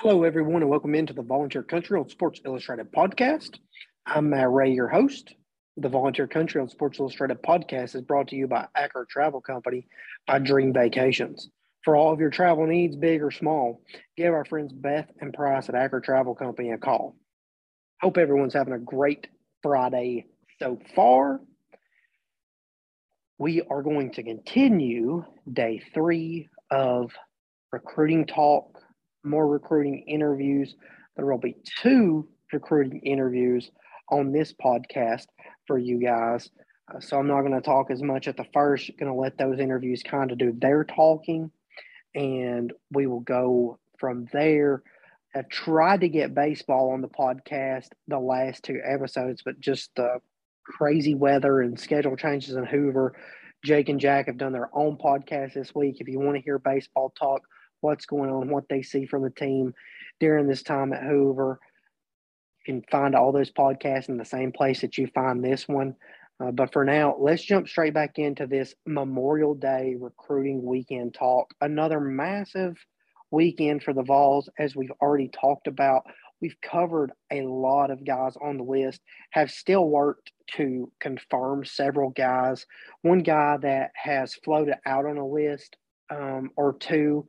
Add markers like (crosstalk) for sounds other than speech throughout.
Hello, everyone, and welcome into the Volunteer Country on Sports Illustrated podcast. I'm Matt Ray, your host. The Volunteer Country on Sports Illustrated podcast is brought to you by Acker Travel Company by Dream Vacations. For all of your travel needs, big or small, give our friends Beth and Price at Acker Travel Company a call. Hope everyone's having a great Friday so far. We are going to continue day three of recruiting talk more recruiting interviews. There will be two recruiting interviews on this podcast for you guys. Uh, so I'm not going to talk as much at the first, going to let those interviews kind of do their talking and we will go from there. I've tried to get baseball on the podcast the last two episodes, but just the crazy weather and schedule changes in Hoover. Jake and Jack have done their own podcast this week. If you want to hear baseball talk, what's going on, what they see from the team during this time at Hoover. You can find all those podcasts in the same place that you find this one. Uh, but for now, let's jump straight back into this Memorial Day recruiting weekend talk. Another massive weekend for the Vols, as we've already talked about. We've covered a lot of guys on the list, have still worked to confirm several guys. One guy that has floated out on a list um, or two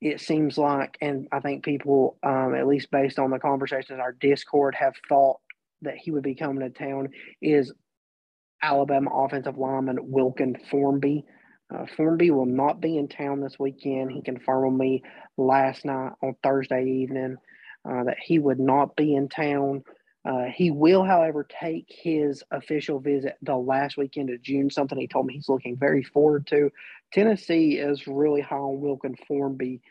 it seems like, and I think people, um, at least based on the conversations in our Discord, have thought that he would be coming to town is Alabama offensive lineman Wilkin Formby. Uh, Formby will not be in town this weekend. He confirmed me last night on Thursday evening uh, that he would not be in town. Uh, he will, however, take his official visit the last weekend of June, something he told me he's looking very forward to. Tennessee is really high on Wilkin Formby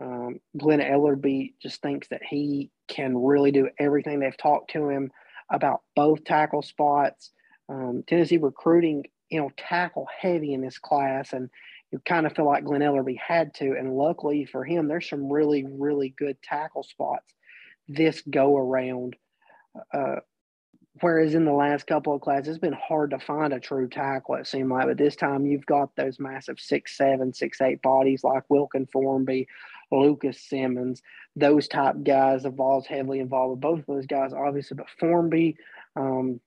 um, Glen Elarbee just thinks that he can really do everything. They've talked to him about both tackle spots. Um, Tennessee recruiting, you know, tackle heavy in this class, and you kind of feel like Glen Elarbee had to. And luckily for him, there's some really, really good tackle spots this go around. Uh, whereas in the last couple of classes, it's been hard to find a true tackle, it seemed like. But this time, you've got those massive six seven, six eight bodies like Wilkin Formby, Lucas Simmons, those type guys. The heavily involved with both of those guys, obviously, but Formby, um,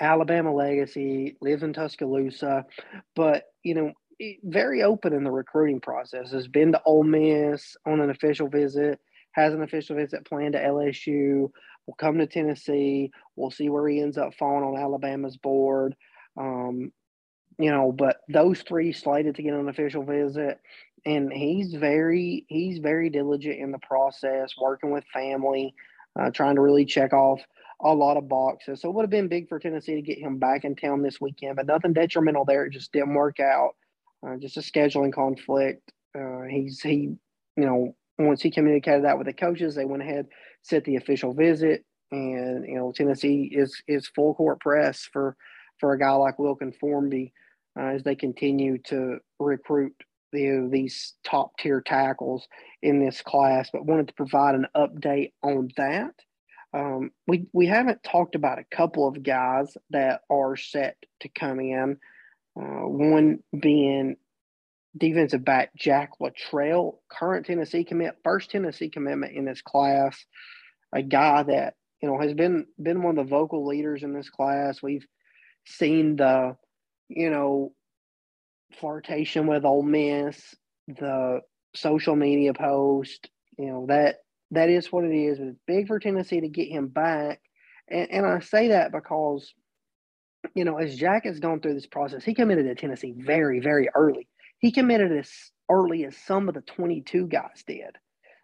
Alabama legacy, lives in Tuscaloosa, but you know, very open in the recruiting process. Has been to Ole Miss on an official visit, has an official visit planned to LSU. Will come to Tennessee. We'll see where he ends up falling on Alabama's board. Um, you know, but those three slated to get an official visit, and he's very he's very diligent in the process, working with family, uh, trying to really check off a lot of boxes. So it would have been big for Tennessee to get him back in town this weekend, but nothing detrimental there. It just didn't work out. Uh, just a scheduling conflict. Uh, he's he, you know, once he communicated that with the coaches, they went ahead set the official visit, and you know Tennessee is is full court press for for a guy like Wilkin Formby uh, as they continue to recruit the, these top tier tackles in this class, but wanted to provide an update on that. Um, we, we haven't talked about a couple of guys that are set to come in. Uh, one being defensive back Jack Luttrell, current Tennessee commit, first Tennessee commitment in this class. A guy that you know has been been one of the vocal leaders in this class. We've seen the you know flirtation with Ole Miss, the social media post, you know, that that is what it is. It's big for Tennessee to get him back. And, and I say that because, you know, as Jack has gone through this process, he committed to Tennessee very, very early. He committed as early as some of the 22 guys did.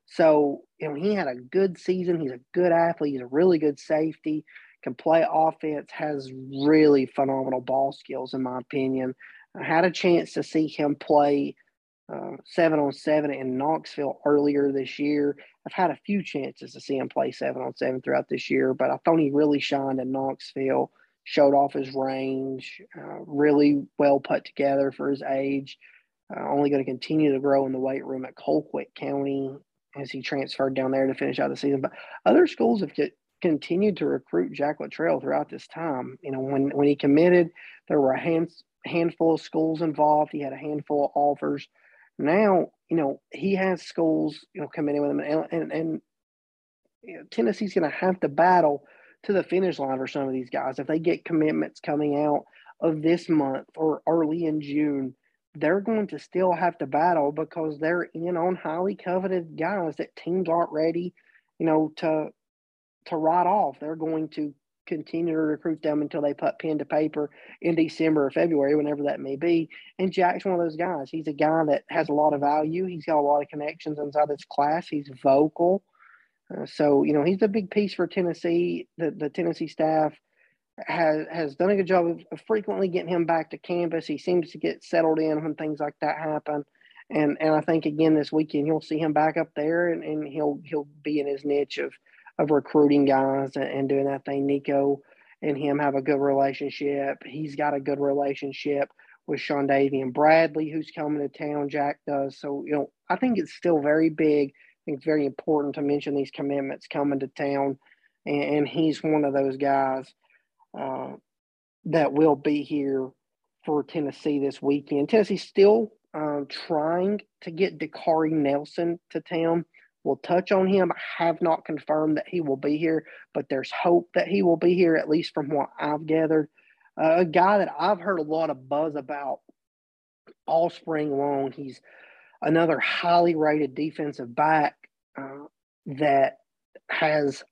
So, you know, he had a good season. He's a good athlete. He's a really good safety, can play offense, has really phenomenal ball skills, in my opinion. I had a chance to see him play seven on seven in Knoxville earlier this year. I've had a few chances to see him play seven on seven throughout this year, but I thought he really shined in Knoxville, showed off his range, uh, really well put together for his age. Uh, only going to continue to grow in the weight room at Colquitt County as he transferred down there to finish out the season. But other schools have continued to recruit Jack Luttrell throughout this time. You know, when when he committed, there were a hand, handful of schools involved. He had a handful of offers. Now, you know, he has schools, you know, coming in with him, and, and, and you know, Tennessee's going to have to battle to the finish line for some of these guys. If they get commitments coming out of this month or early in June, they're going to still have to battle because they're in on highly coveted guys that teams aren't ready, you know, to to write off. They're going to continue to recruit them until they put pen to paper in December or February, whenever that may be. And Jack's one of those guys. He's a guy that has a lot of value. He's got a lot of connections inside this class. He's vocal. Uh, so, you know, he's a big piece for Tennessee. The, the Tennessee staff has has done a good job of, frequently getting him back to campus. He seems to get settled in when things like that happen. And and I think again this weekend you'll see him back up there and, and he'll he'll be in his niche of of recruiting guys and, and doing that thing. Nico and him have a good relationship. He's got a good relationship with Sean Davy and Bradley, who's coming to town. Jack does. So, you know, I think it's still very big. I think it's very important to mention these commitments coming to town. And, and he's one of those guys uh, that will be here for Tennessee this weekend. Tennessee's still um, trying to get Dakari Nelson to town. We'll touch on him. I have not confirmed that he will be here, but there's hope that he will be here, at least from what I've gathered. Uh, a guy that I've heard a lot of buzz about all spring long. He's another highly rated defensive back uh, that has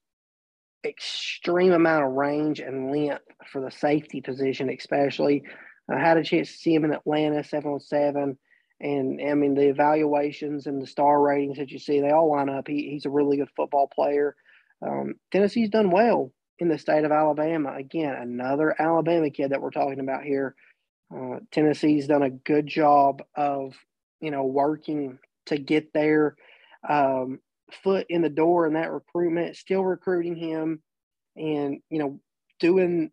extreme amount of range and length for the safety position, especially. I had a chance to see him in Atlanta, seven on seven. And I mean, the evaluations and the star ratings that you see, they all line up. He, he's a really good football player. Um, Tennessee's done well in the state of Alabama. Again, another Alabama kid that we're talking about here. Uh, Tennessee's done a good job of, you know, working to get there. um, foot in the door in that recruitment, still recruiting him and, you know, doing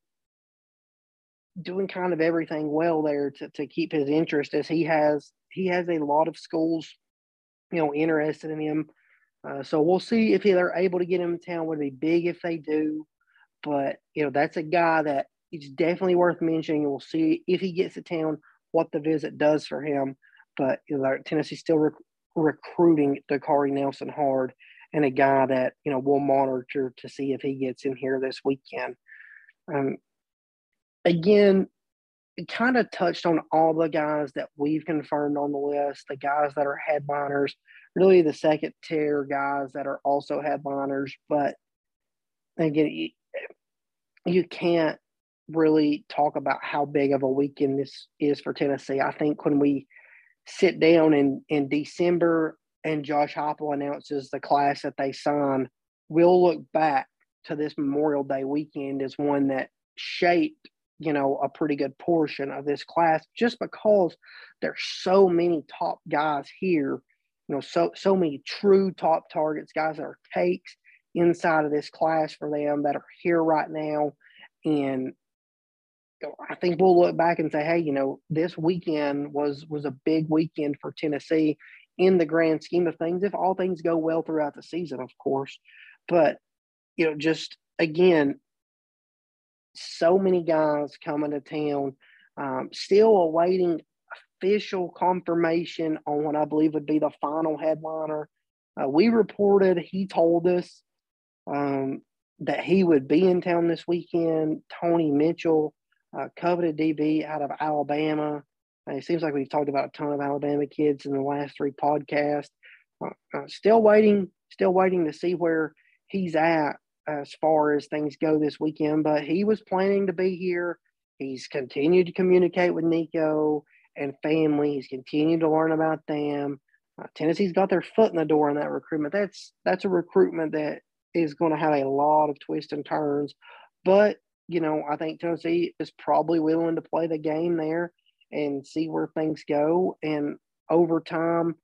doing kind of everything well there to, to keep his interest as he has he has a lot of schools, you know, interested in him. Uh, so we'll see if they're able to get him in town. Would be big if they do, but you know that's a guy that it's definitely worth mentioning. We'll see if he gets to town what the visit does for him. But you know, Tennessee's still recruiting Dakari Nelson hard, and a guy that you know we'll monitor to see if he gets in here this weekend. Um, again, kind of touched on all the guys that we've confirmed on the list, the guys that are headliners, really the second tier guys that are also headliners. But again, you can't really talk about how big of a weekend this is for Tennessee. I think when we sit down in, in December and Josh Heupel announces the class that they sign, we'll look back to this Memorial Day weekend as one that shaped you know, a pretty good portion of this class just because there's so many top guys here, you know, so so many true top targets, guys that are takes inside of this class for them that are here right now. And I think we'll look back and say, hey, you know, this weekend was was a big weekend for Tennessee in the grand scheme of things, if all things go well throughout the season, of course. But, you know, just again, so many guys coming to town. Um, still awaiting official confirmation on what I believe would be the final headliner. Uh, we reported he told us um, that he would be in town this weekend. Tony Mitchell, uh, coveted DB out of Alabama. Uh, it seems like we've talked about a ton of Alabama kids in the last three podcasts. Uh, uh, still waiting, still waiting to see where he's at as far as things go this weekend, but he was planning to be here. He's continued to communicate with Nico and family. He's continued to learn about them. Uh, Tennessee's got their foot in the door in that recruitment. That's that's a recruitment that is going to have a lot of twists and turns, but you know I think Tennessee is probably willing to play the game there and see where things go. And over time,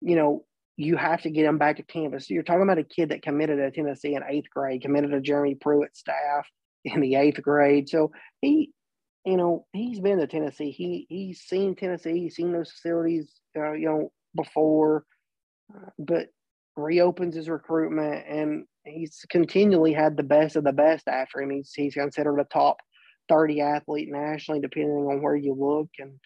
you know, you have to get him back to campus. You're talking about a kid that committed to Tennessee in eighth grade, committed to Jeremy Pruitt staff in the eighth grade. So he, you know, he's been to Tennessee. He he's seen Tennessee. He's seen those facilities, uh, you know, before, uh, but reopens his recruitment and he's continually had the best of the best after him. He's he's considered a top thirty athlete nationally, depending on where you look, and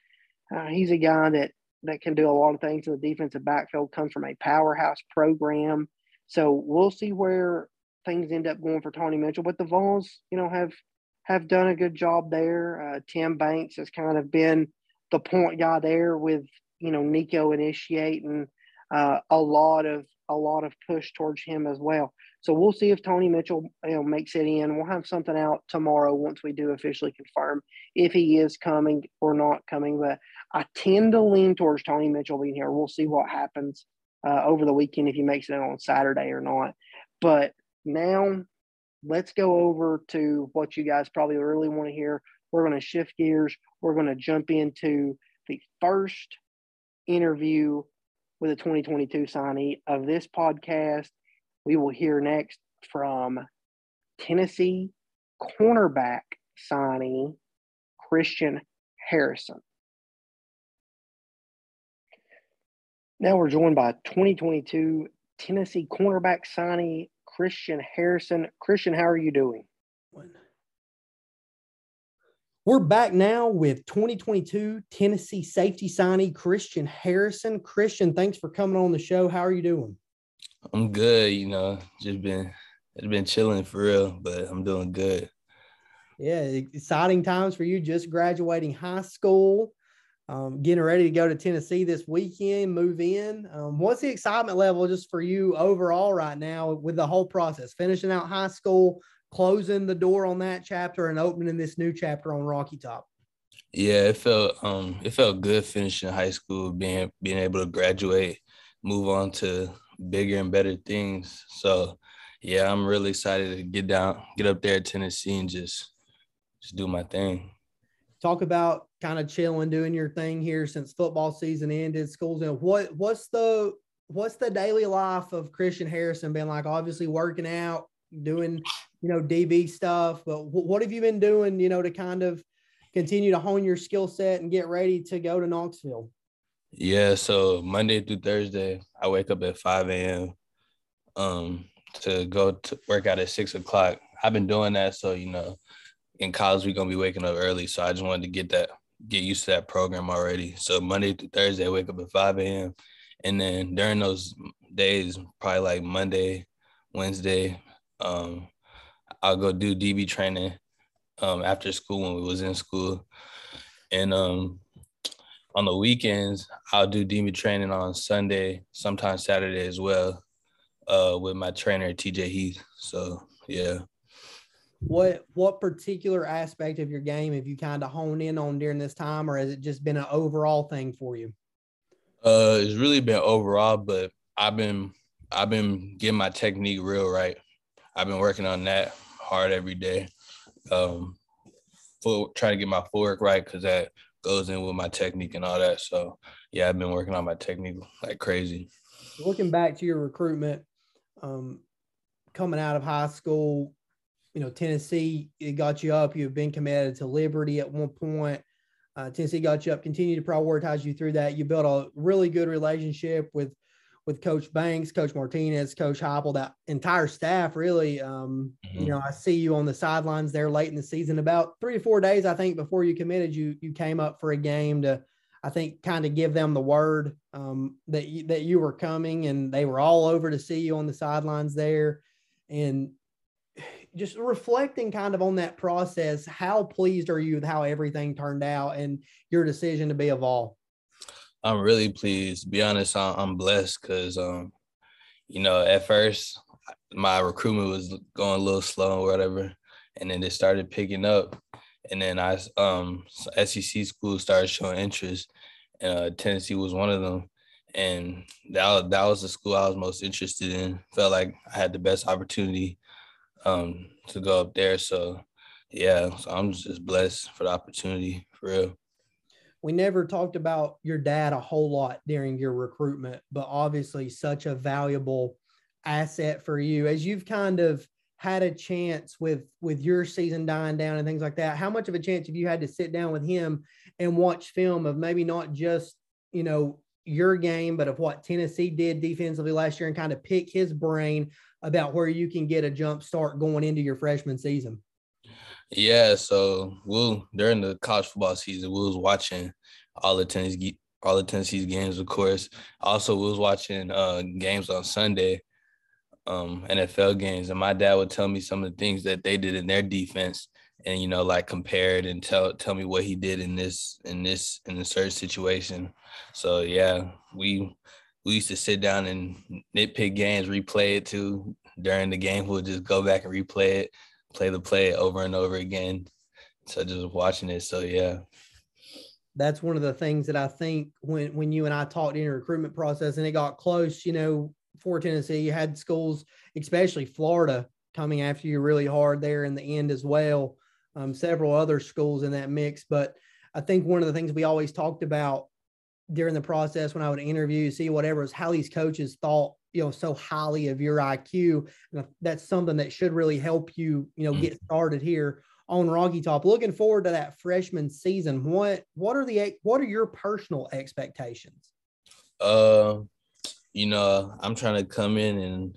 uh, he's a guy that that can do a lot of things in the defensive backfield comes from a powerhouse program. So we'll see where things end up going for Tony Mitchell. But the Vols, you know, have have done a good job there. Uh, Tim Banks has kind of been the point guy there with you know Nico initiating uh, a lot of a lot of push towards him as well. So we'll see if Tony Mitchell you know makes it in. We'll have something out tomorrow once we do officially confirm if he is coming or not coming. But I tend to lean towards Tony Mitchell being here. We'll see what happens uh, over the weekend if he makes it on Saturday or not. But now let's go over to what you guys probably really want to hear. We're going to shift gears. We're going to jump into the first interview with a 2022 signee of this podcast. We will hear next from Tennessee cornerback signee Christian Harrison. Now we're joined by 2022 Tennessee cornerback signee Christian Harrison. Christian, how are you doing? We're back now with 2022 Tennessee safety signee Christian Harrison. Christian, thanks for coming on the show. How are you doing? I'm good. You know, just been it's been chilling for real, but I'm doing good. Yeah, exciting times for you. Just graduating high school, um, getting ready to go to Tennessee this weekend, move in. Um, what's the excitement level just for you overall right now with the whole process, finishing out high school, closing the door on that chapter and opening this new chapter on Rocky Top? Yeah, it felt um it felt good finishing high school, being being able to graduate, move on to bigger and better things. So yeah, I'm really excited to get down, get up there at Tennessee and just just do my thing. Talk about kind of chilling, doing your thing here since football season ended, schools and what what's the what's the daily life of Christian Harrison been like? Obviously working out, doing you know, DB stuff. But what have you been doing, you know, to kind of continue to hone your skill set and get ready to go to Knoxville? Yeah, so Monday through Thursday, I wake up at 5 a.m. um to go to work out at six o'clock. I've been doing that, so you know, in college we're gonna be waking up early. So I just wanted to get that, get used to that program already. So Monday through Thursday, I wake up at 5 a.m. And then during those days, probably like Monday, Wednesday, um, I'll go do DB training um, after school when we was in school, and um, on the weekends I'll do DB training on Sunday, sometimes Saturday as well, uh, with my trainer TJ Heath. So yeah. What what particular aspect of your game have you kind of honed in on during this time, or has it just been an overall thing for you? Uh, it's really been overall, but I've been I've been getting my technique real right. I've been working on that hard every day. Um, for trying to get my footwork right because that goes in with my technique and all that. So yeah, I've been working on my technique like crazy. Looking back to your recruitment, um, coming out of high school, you know Tennessee it got you up. You've been committed to Liberty at one point. Uh, Tennessee got you up. Continue to prioritize you through that. You built a really good relationship with with Coach Banks, Coach Martinez, Coach Heupel, that entire staff really. Um, mm-hmm. You know, I see you on the sidelines there late in the season. About three to four days, I think, before you committed, you you came up for a game to, I think, kind of give them the word um, that you, that you were coming, and they were all over to see you on the sidelines there, and just reflecting kind of on that process. How pleased are you with how everything turned out and your decision to be a Vol? I'm really pleased. To be honest, I'm blessed because, um, you know, at first my recruitment was going a little slow or whatever, and then it started picking up, and then I um SEC schools started showing interest. Uh, Tennessee was one of them, and that that was the school I was most interested in. Felt like I had the best opportunity um to go up there. So yeah, so I'm just blessed for the opportunity for real we never talked about your dad a whole lot during your recruitment, but obviously such a valuable asset for you. As you've kind of had a chance with with your season dying down and things like that how much of a chance have you had to sit down with him and watch film of maybe not just you know your game but of what tennessee did defensively last year and kind of pick his brain about where you can get a jump start going into your freshman season yeah, so we'll during the college football season, we was watching all the Tennessee all the Tennessee's games, of course. Also, we was watching uh, games on Sunday. um, NFL games, and my dad would tell me some of the things that they did in their defense, and you know, like compare it and tell tell me what he did in this in this in the certain situation. So yeah, we we used to sit down and nitpick games, replay it too. During the game, we'll just go back and replay it, play the play over and over again. So just watching it. So yeah. That's one of the things that I think when when you and I talked in the recruitment process and it got close, you know, for Tennessee, you had schools, especially Florida, coming after you really hard there in the end as well. Um, several other schools in that mix. But I think one of the things we always talked about during the process when I would interview, see whatever, is how these coaches thought, you know, so highly of your IQ. And that's something that should really help you, you know, get mm. started here on Rocky Top. Looking forward to that freshman season. What what are the what are your personal expectations? Uh, you know, I'm trying to come in and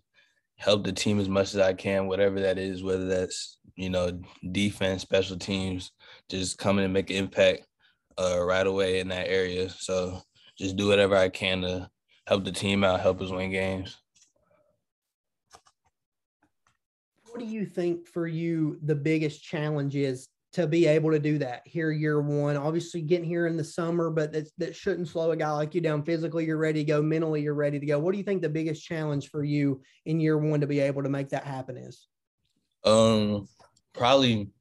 help the team as much as I can, whatever that is, whether that's you know defense, special teams, just coming and make an impact uh, right away in that area. So just do whatever I can to help the team out, help us win games. What do you think for you the biggest challenge is to be able to do that here year one? Obviously, getting here in the summer, but that, that shouldn't slow a guy like you down. Physically, you're ready to go. Mentally, you're ready to go. What do you think the biggest challenge for you in year one to be able to make that happen is? Um, probably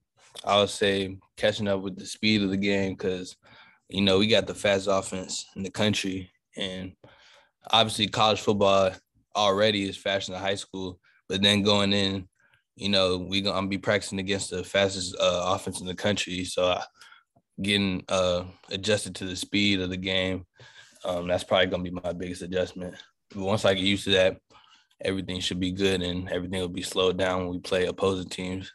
I would say catching up with the speed of the game because you know we got the fast offense in the country, and obviously college football already is faster than high school. But then going in, you know, we gonna be practicing against the fastest uh, offense in the country, so uh, getting uh, adjusted to the speed of the game, um, that's probably gonna be my biggest adjustment. But once I get used to that, everything should be good and everything will be slowed down when we play opposing teams.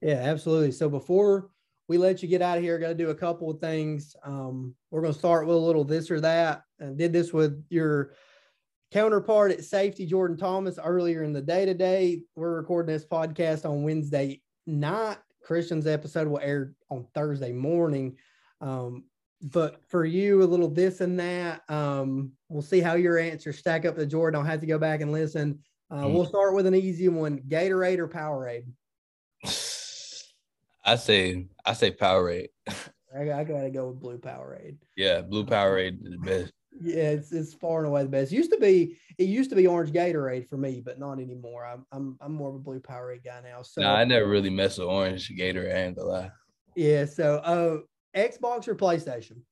Yeah, absolutely. So before we let you get out of here, got to do a couple of things. Um, we're going to start with a little this or that. And did this with your counterpart at safety, Jordan Thomas, earlier in the day today. We're recording this podcast on Wednesday night. Christian's episode will air on Thursday morning. Um, but for you, a little this and that. Um, we'll see how your answers stack up to Jordan. I'll have to go back and listen. Uh, mm. We'll start with an easy one: Gatorade or Powerade. (laughs) I say I say Powerade. (laughs) I, I gotta go with Blue Powerade. Yeah, Blue Powerade is the best. Yeah, it's it's far and away the best. It used to be it used to be Orange Gatorade for me, but not anymore. I'm I'm I'm more of a Blue Powerade guy now. So nah, I never really mess with Orange Gatorade. a lie. Yeah. So, uh, Xbox or PlayStation?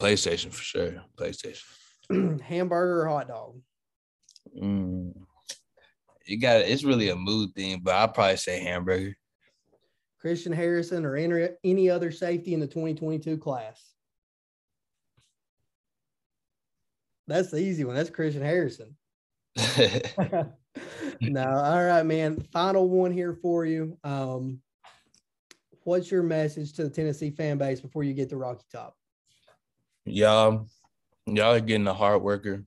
PlayStation for sure. PlayStation. (clears throat) Hamburger or hot dog? Mm. You got it's really a mood thing, but I'll probably say hamburger. Christian Harrison, or any, other safety in the 2022 class? That's the easy one. That's Christian Harrison. (laughs) (laughs) no, all right, man. Final one here for you. Um, what's your message to the Tennessee fan base before you get to Rocky Top? Y'all, y'all are getting a hard worker.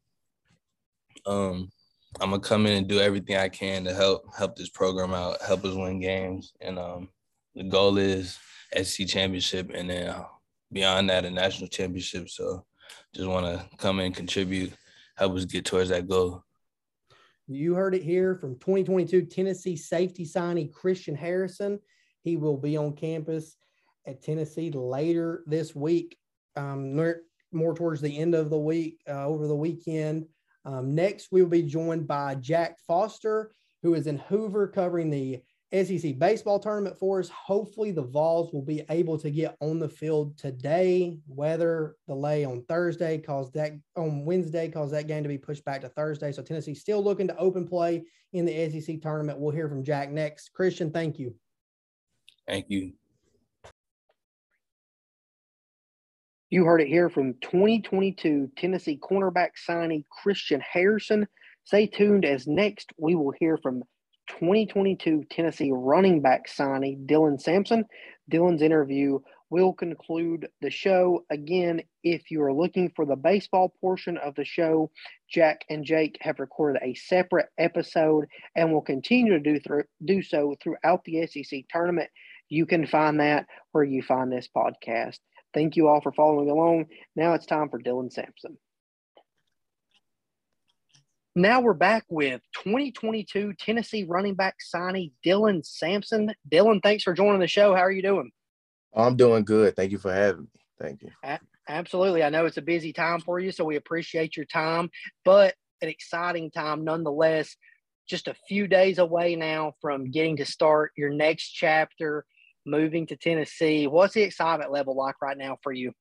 Um, I'm gonna come in and do everything I can to help help this program out, help us win games, and um, the goal is SC championship and then beyond that a national championship. So just want to come in, contribute, help us get towards that goal. You heard it here from 2022 Tennessee safety signee Christian Harrison. He will be on campus at Tennessee later this week, um, more towards the end of the week, uh, over the weekend. Um, next, we will be joined by Jack Foster, who is in Hoover covering the SEC baseball tournament for us. Hopefully, the Vols will be able to get on the field today. Weather delay on Thursday caused that on Wednesday caused that game to be pushed back to Thursday. So Tennessee still looking to open play in the SEC tournament. We'll hear from Jack next. Christian, thank you. Thank you. You heard it here from 2022 Tennessee cornerback signee Christian Harrison. Stay tuned as next we will hear from 2022 Tennessee running back signee Dylan Sampson. Dylan's interview will conclude the show. Again, if you are looking for the baseball portion of the show, Jack and Jake have recorded a separate episode and will continue to do, th- do so throughout the SEC tournament. You can find that where you find this podcast. Thank you all for following along. Now it's time for Dylan Sampson. Now we're back with 2022 Tennessee running back signee Dylan Sampson. Dylan, thanks for joining the show. How are you doing? I'm doing good. Thank you for having me. Thank you. A- absolutely. I know it's a busy time for you, so we appreciate your time, but an exciting time nonetheless. Just a few days away now from getting to start your next chapter, moving to Tennessee. What's the excitement level like right now for you?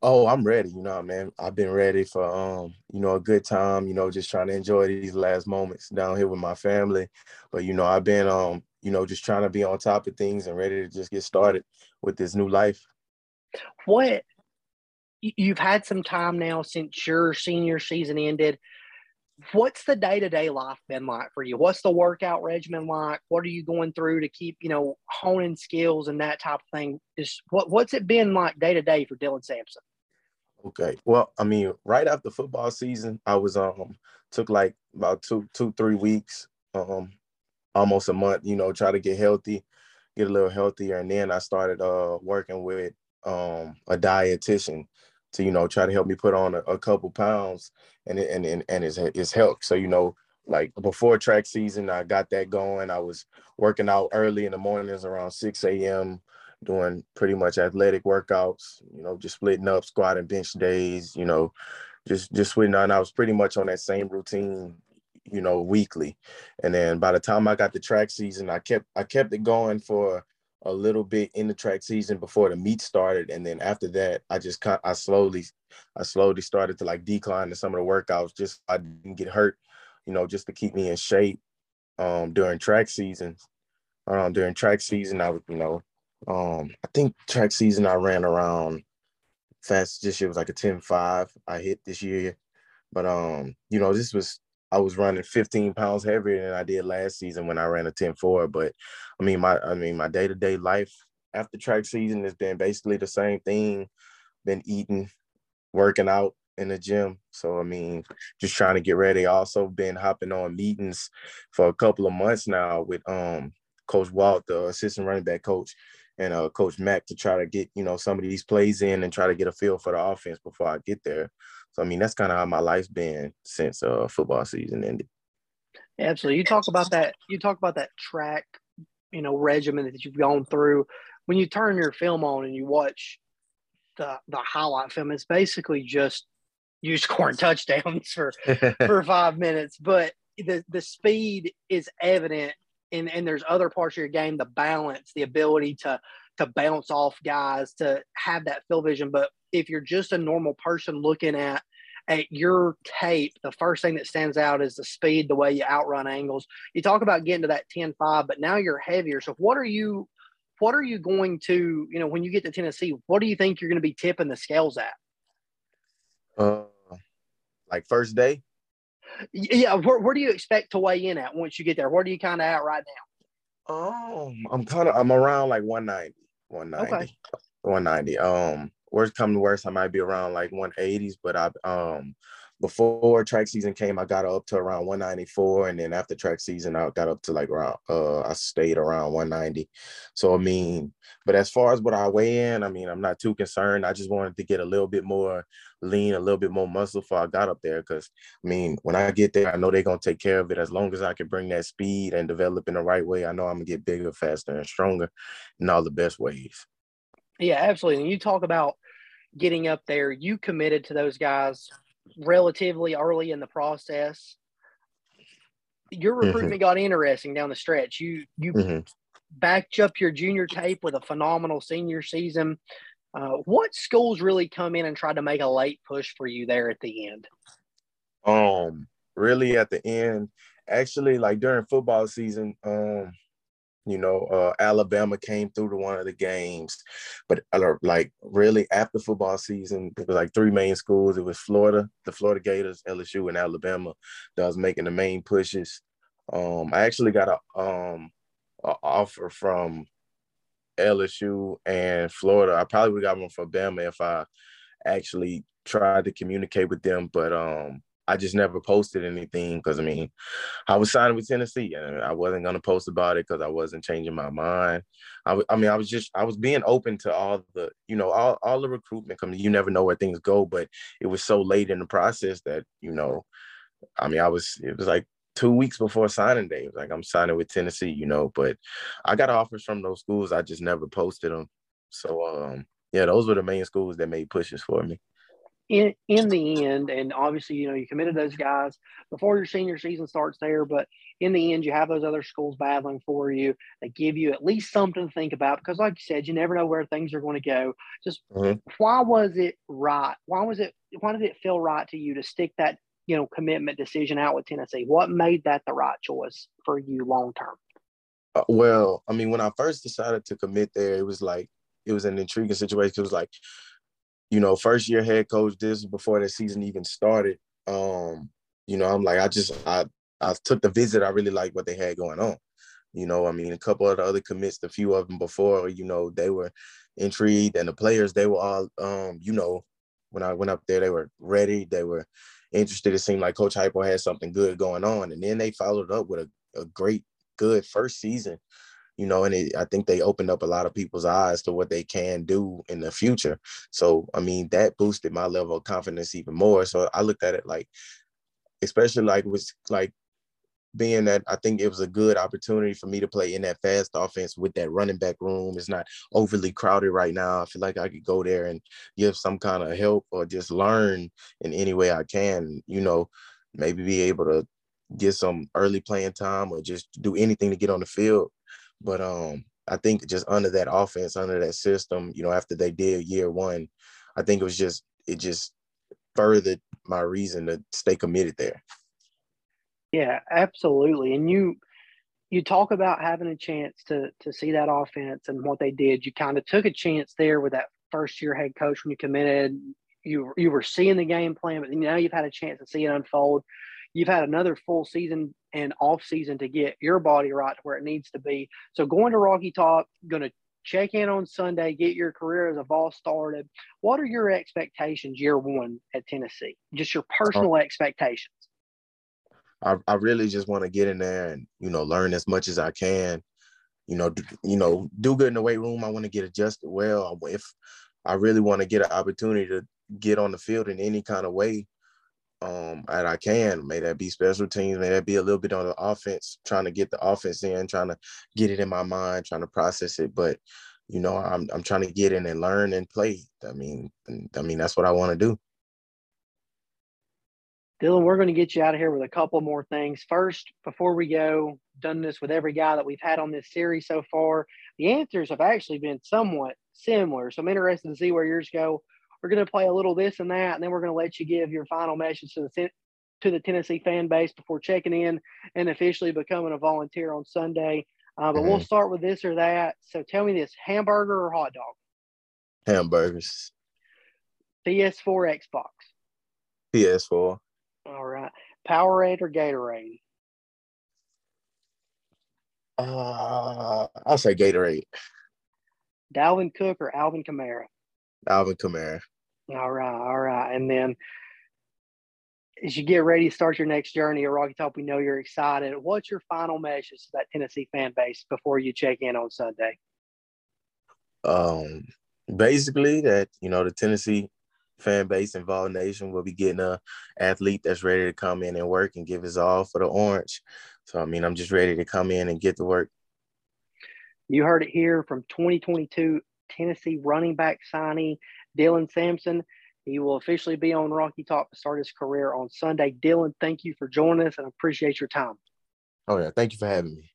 Oh, I'm ready. You know, man. I've been ready for um, you know, a good time. You know, just trying to enjoy these last moments down here with my family. But you know, I've been um, you know, just trying to be on top of things and ready to just get started with this new life. What you've had some time now since your senior season ended. What's the day to day life been like for you? What's the workout regimen like? What are you going through to keep, you know, honing skills and that type of thing? Is what what's it been like day to day for Dylan Sampson? Okay. Well, I mean, right after football season, I was um took like about two, two, three weeks, um, almost a month, you know, try to get healthy, get a little healthier. And then I started uh working with um a dietitian to, you know, try to help me put on a, a couple pounds and and and, and it's it's helped. So, you know, like before track season, I got that going. I was working out early in the mornings around 6 a.m doing pretty much athletic workouts, you know, just splitting up squat and bench days, you know, just just switching on. I was pretty much on that same routine, you know, weekly. And then by the time I got the track season, I kept I kept it going for a little bit in the track season before the meet started. And then after that, I just kind I slowly I slowly started to like decline to some of the workouts just I didn't get hurt, you know, just to keep me in shape um during track seasons. Um, during track season, I would, you know, um, I think track season I ran around fast this year was like a 10-5 I hit this year. But um, you know, this was I was running 15 pounds heavier than I did last season when I ran a 10-4. But I mean my I mean my day-to-day life after track season has been basically the same thing. Been eating, working out in the gym. So I mean, just trying to get ready. Also been hopping on meetings for a couple of months now with um Coach Walt, the assistant running back coach and uh, Coach Mack to try to get you know some of these plays in and try to get a feel for the offense before I get there. So I mean that's kind of how my life's been since uh, football season ended. Absolutely, you talk about that. You talk about that track, you know, regimen that you've gone through. When you turn your film on and you watch the the highlight film, it's basically just you (laughs) scoring touchdowns for (laughs) for five minutes, but the the speed is evident and and there's other parts of your game, the balance, the ability to to bounce off guys, to have that field vision. But if you're just a normal person looking at at your tape, the first thing that stands out is the speed, the way you outrun angles. You talk about getting to that 10-5, but now you're heavier. So what are you what are you going to, you know, when you get to Tennessee, what do you think you're going to be tipping the scales at? Uh like first day? Yeah, where, where do you expect to weigh in at once you get there? Where do you kind of at right now? Oh, I'm kind of I'm around like 190, 190, okay. 190. Um, worst come to worst, I might be around like 180s, but I um before track season came, I got up to around 194, and then after track season, I got up to like around uh I stayed around 190. So I mean, but as far as what I weigh in, I mean, I'm not too concerned. I just wanted to get a little bit more lean, a little bit more muscle before I got up there. Because I mean, when I get there, I know they're gonna take care of it as long as I can bring that speed and develop in the right way. I know I'm gonna get bigger, faster, and stronger in all the best ways. Yeah, absolutely. And you talk about getting up there, you committed to those guys relatively early in the process. Your mm-hmm. recruitment mm-hmm. got interesting down the stretch. You you mm-hmm. backed up your junior tape with a phenomenal senior season. Uh, what schools really come in and try to make a late push for you there at the end? Um, really at the end, actually, like during football season, um, you know, uh, Alabama came through to one of the games, but like really after football season, it was like three main schools. It was Florida, the Florida Gators, LSU, and Alabama that was making the main pushes. Um, I actually got a um a offer from LSU and Florida. I probably would have got one for Bama if I actually tried to communicate with them, but um I just never posted anything because I mean, I was signing with Tennessee and I wasn't gonna post about it because I wasn't changing my mind. I, I mean, I was just I was being open to all the you know all all the recruitment coming. You never know where things go, but it was so late in the process that you know I mean, I was it was like two weeks before signing day. It was like I'm signing with Tennessee, you know. But I got offers from those schools. I just never posted them. So um, yeah, those were the main schools that made pushes for me. In in the end, and obviously, you know, you committed those guys before your senior season starts there, but in the end, you have those other schools battling for you. They give you at least something to think about because, like you said, you never know where things are going to go. Just mm-hmm. why was it right? Why was it? Why did it feel right to you to stick that you know commitment decision out with Tennessee? What made that the right choice for you long term? Uh, well, I mean, when I first decided to commit there, it was like it was an intriguing situation. It was like, you know, first year head coach. This before the season even started. Um, you know, I'm like, I just I I took the visit. I really liked what they had going on. You know, I mean, a couple of the other commits, a few of them before, you know, they were intrigued, and the players they were all, um, you know, when I went up there, they were ready. They were interested. It seemed like Coach Heupel had something good going on, and then they followed up with a, a great, good first season you know, and it, I think they opened up a lot of people's eyes to what they can do in the future. So, I mean, that boosted my level of confidence even more. So I looked at it like, especially like was like being that I think it was a good opportunity for me to play in that fast offense with that running back room. It's not overly crowded right now. I feel like I could go there and give some kind of help or just learn in any way I can, you know, maybe be able to get some early playing time or just do anything to get on the field. But um, I think just under that offense, under that system, you know, after they did year one, I think it was just it just furthered my reason to stay committed there. Yeah, absolutely. And you you talk about having a chance to to see that offense and what they did. You kind of took a chance there with that first year head coach when you committed. You you were seeing the game plan, but now you've had a chance to see it unfold you've had another full season and off season to get your body right to where it needs to be. So going to Rocky Top, going to check in on Sunday, get your career as a ball started. What are your expectations year one at Tennessee? Just your personal uh, expectations. I, I really just want to get in there and you know learn as much as I can. You know, do, you know, do good in the weight room. I want to get adjusted well. If I really want to get an opportunity to get on the field in any kind of way, um and I can. May that be special teams, may that be a little bit on the offense, trying to get the offense in, trying to get it in my mind, trying to process it. But you know, I'm I'm trying to get in and learn and play. I mean, I mean that's what I want to do. Dylan, we're going to get you out of here with a couple more things. First, before we go, done this with every guy that we've had on this series so far. The answers have actually been somewhat similar. So I'm interested to see where yours go we're going to play a little this and that, and then we're going to let you give your final message to the to the Tennessee fan base before checking in and officially becoming a volunteer on Sunday. Uh, but mm-hmm. we'll start with this or that. So tell me this: hamburger or hot dog? Hamburgers. PS4, Xbox. PS4. All right. Powerade or Gatorade? Uh, I'll say Gatorade. Dalvin Cook or Alvin Kamara? Alvin Kamara. All right, all right. And then as you get ready to start your next journey at Rocky Top, we know you're excited. What's your final message to that Tennessee fan base before you check in on Sunday? Um, basically that you know the Tennessee fan base and Vol Nation will be getting a athlete that's ready to come in and work and give his all for the orange. So I mean, I'm just ready to come in and get to work. You heard it here from 2022 Tennessee running back signee, Dylan Sampson. He will officially be on Rocky Top to start his career on Sunday. Dylan, thank you for joining us and appreciate your time. Oh, yeah. Thank you for having me.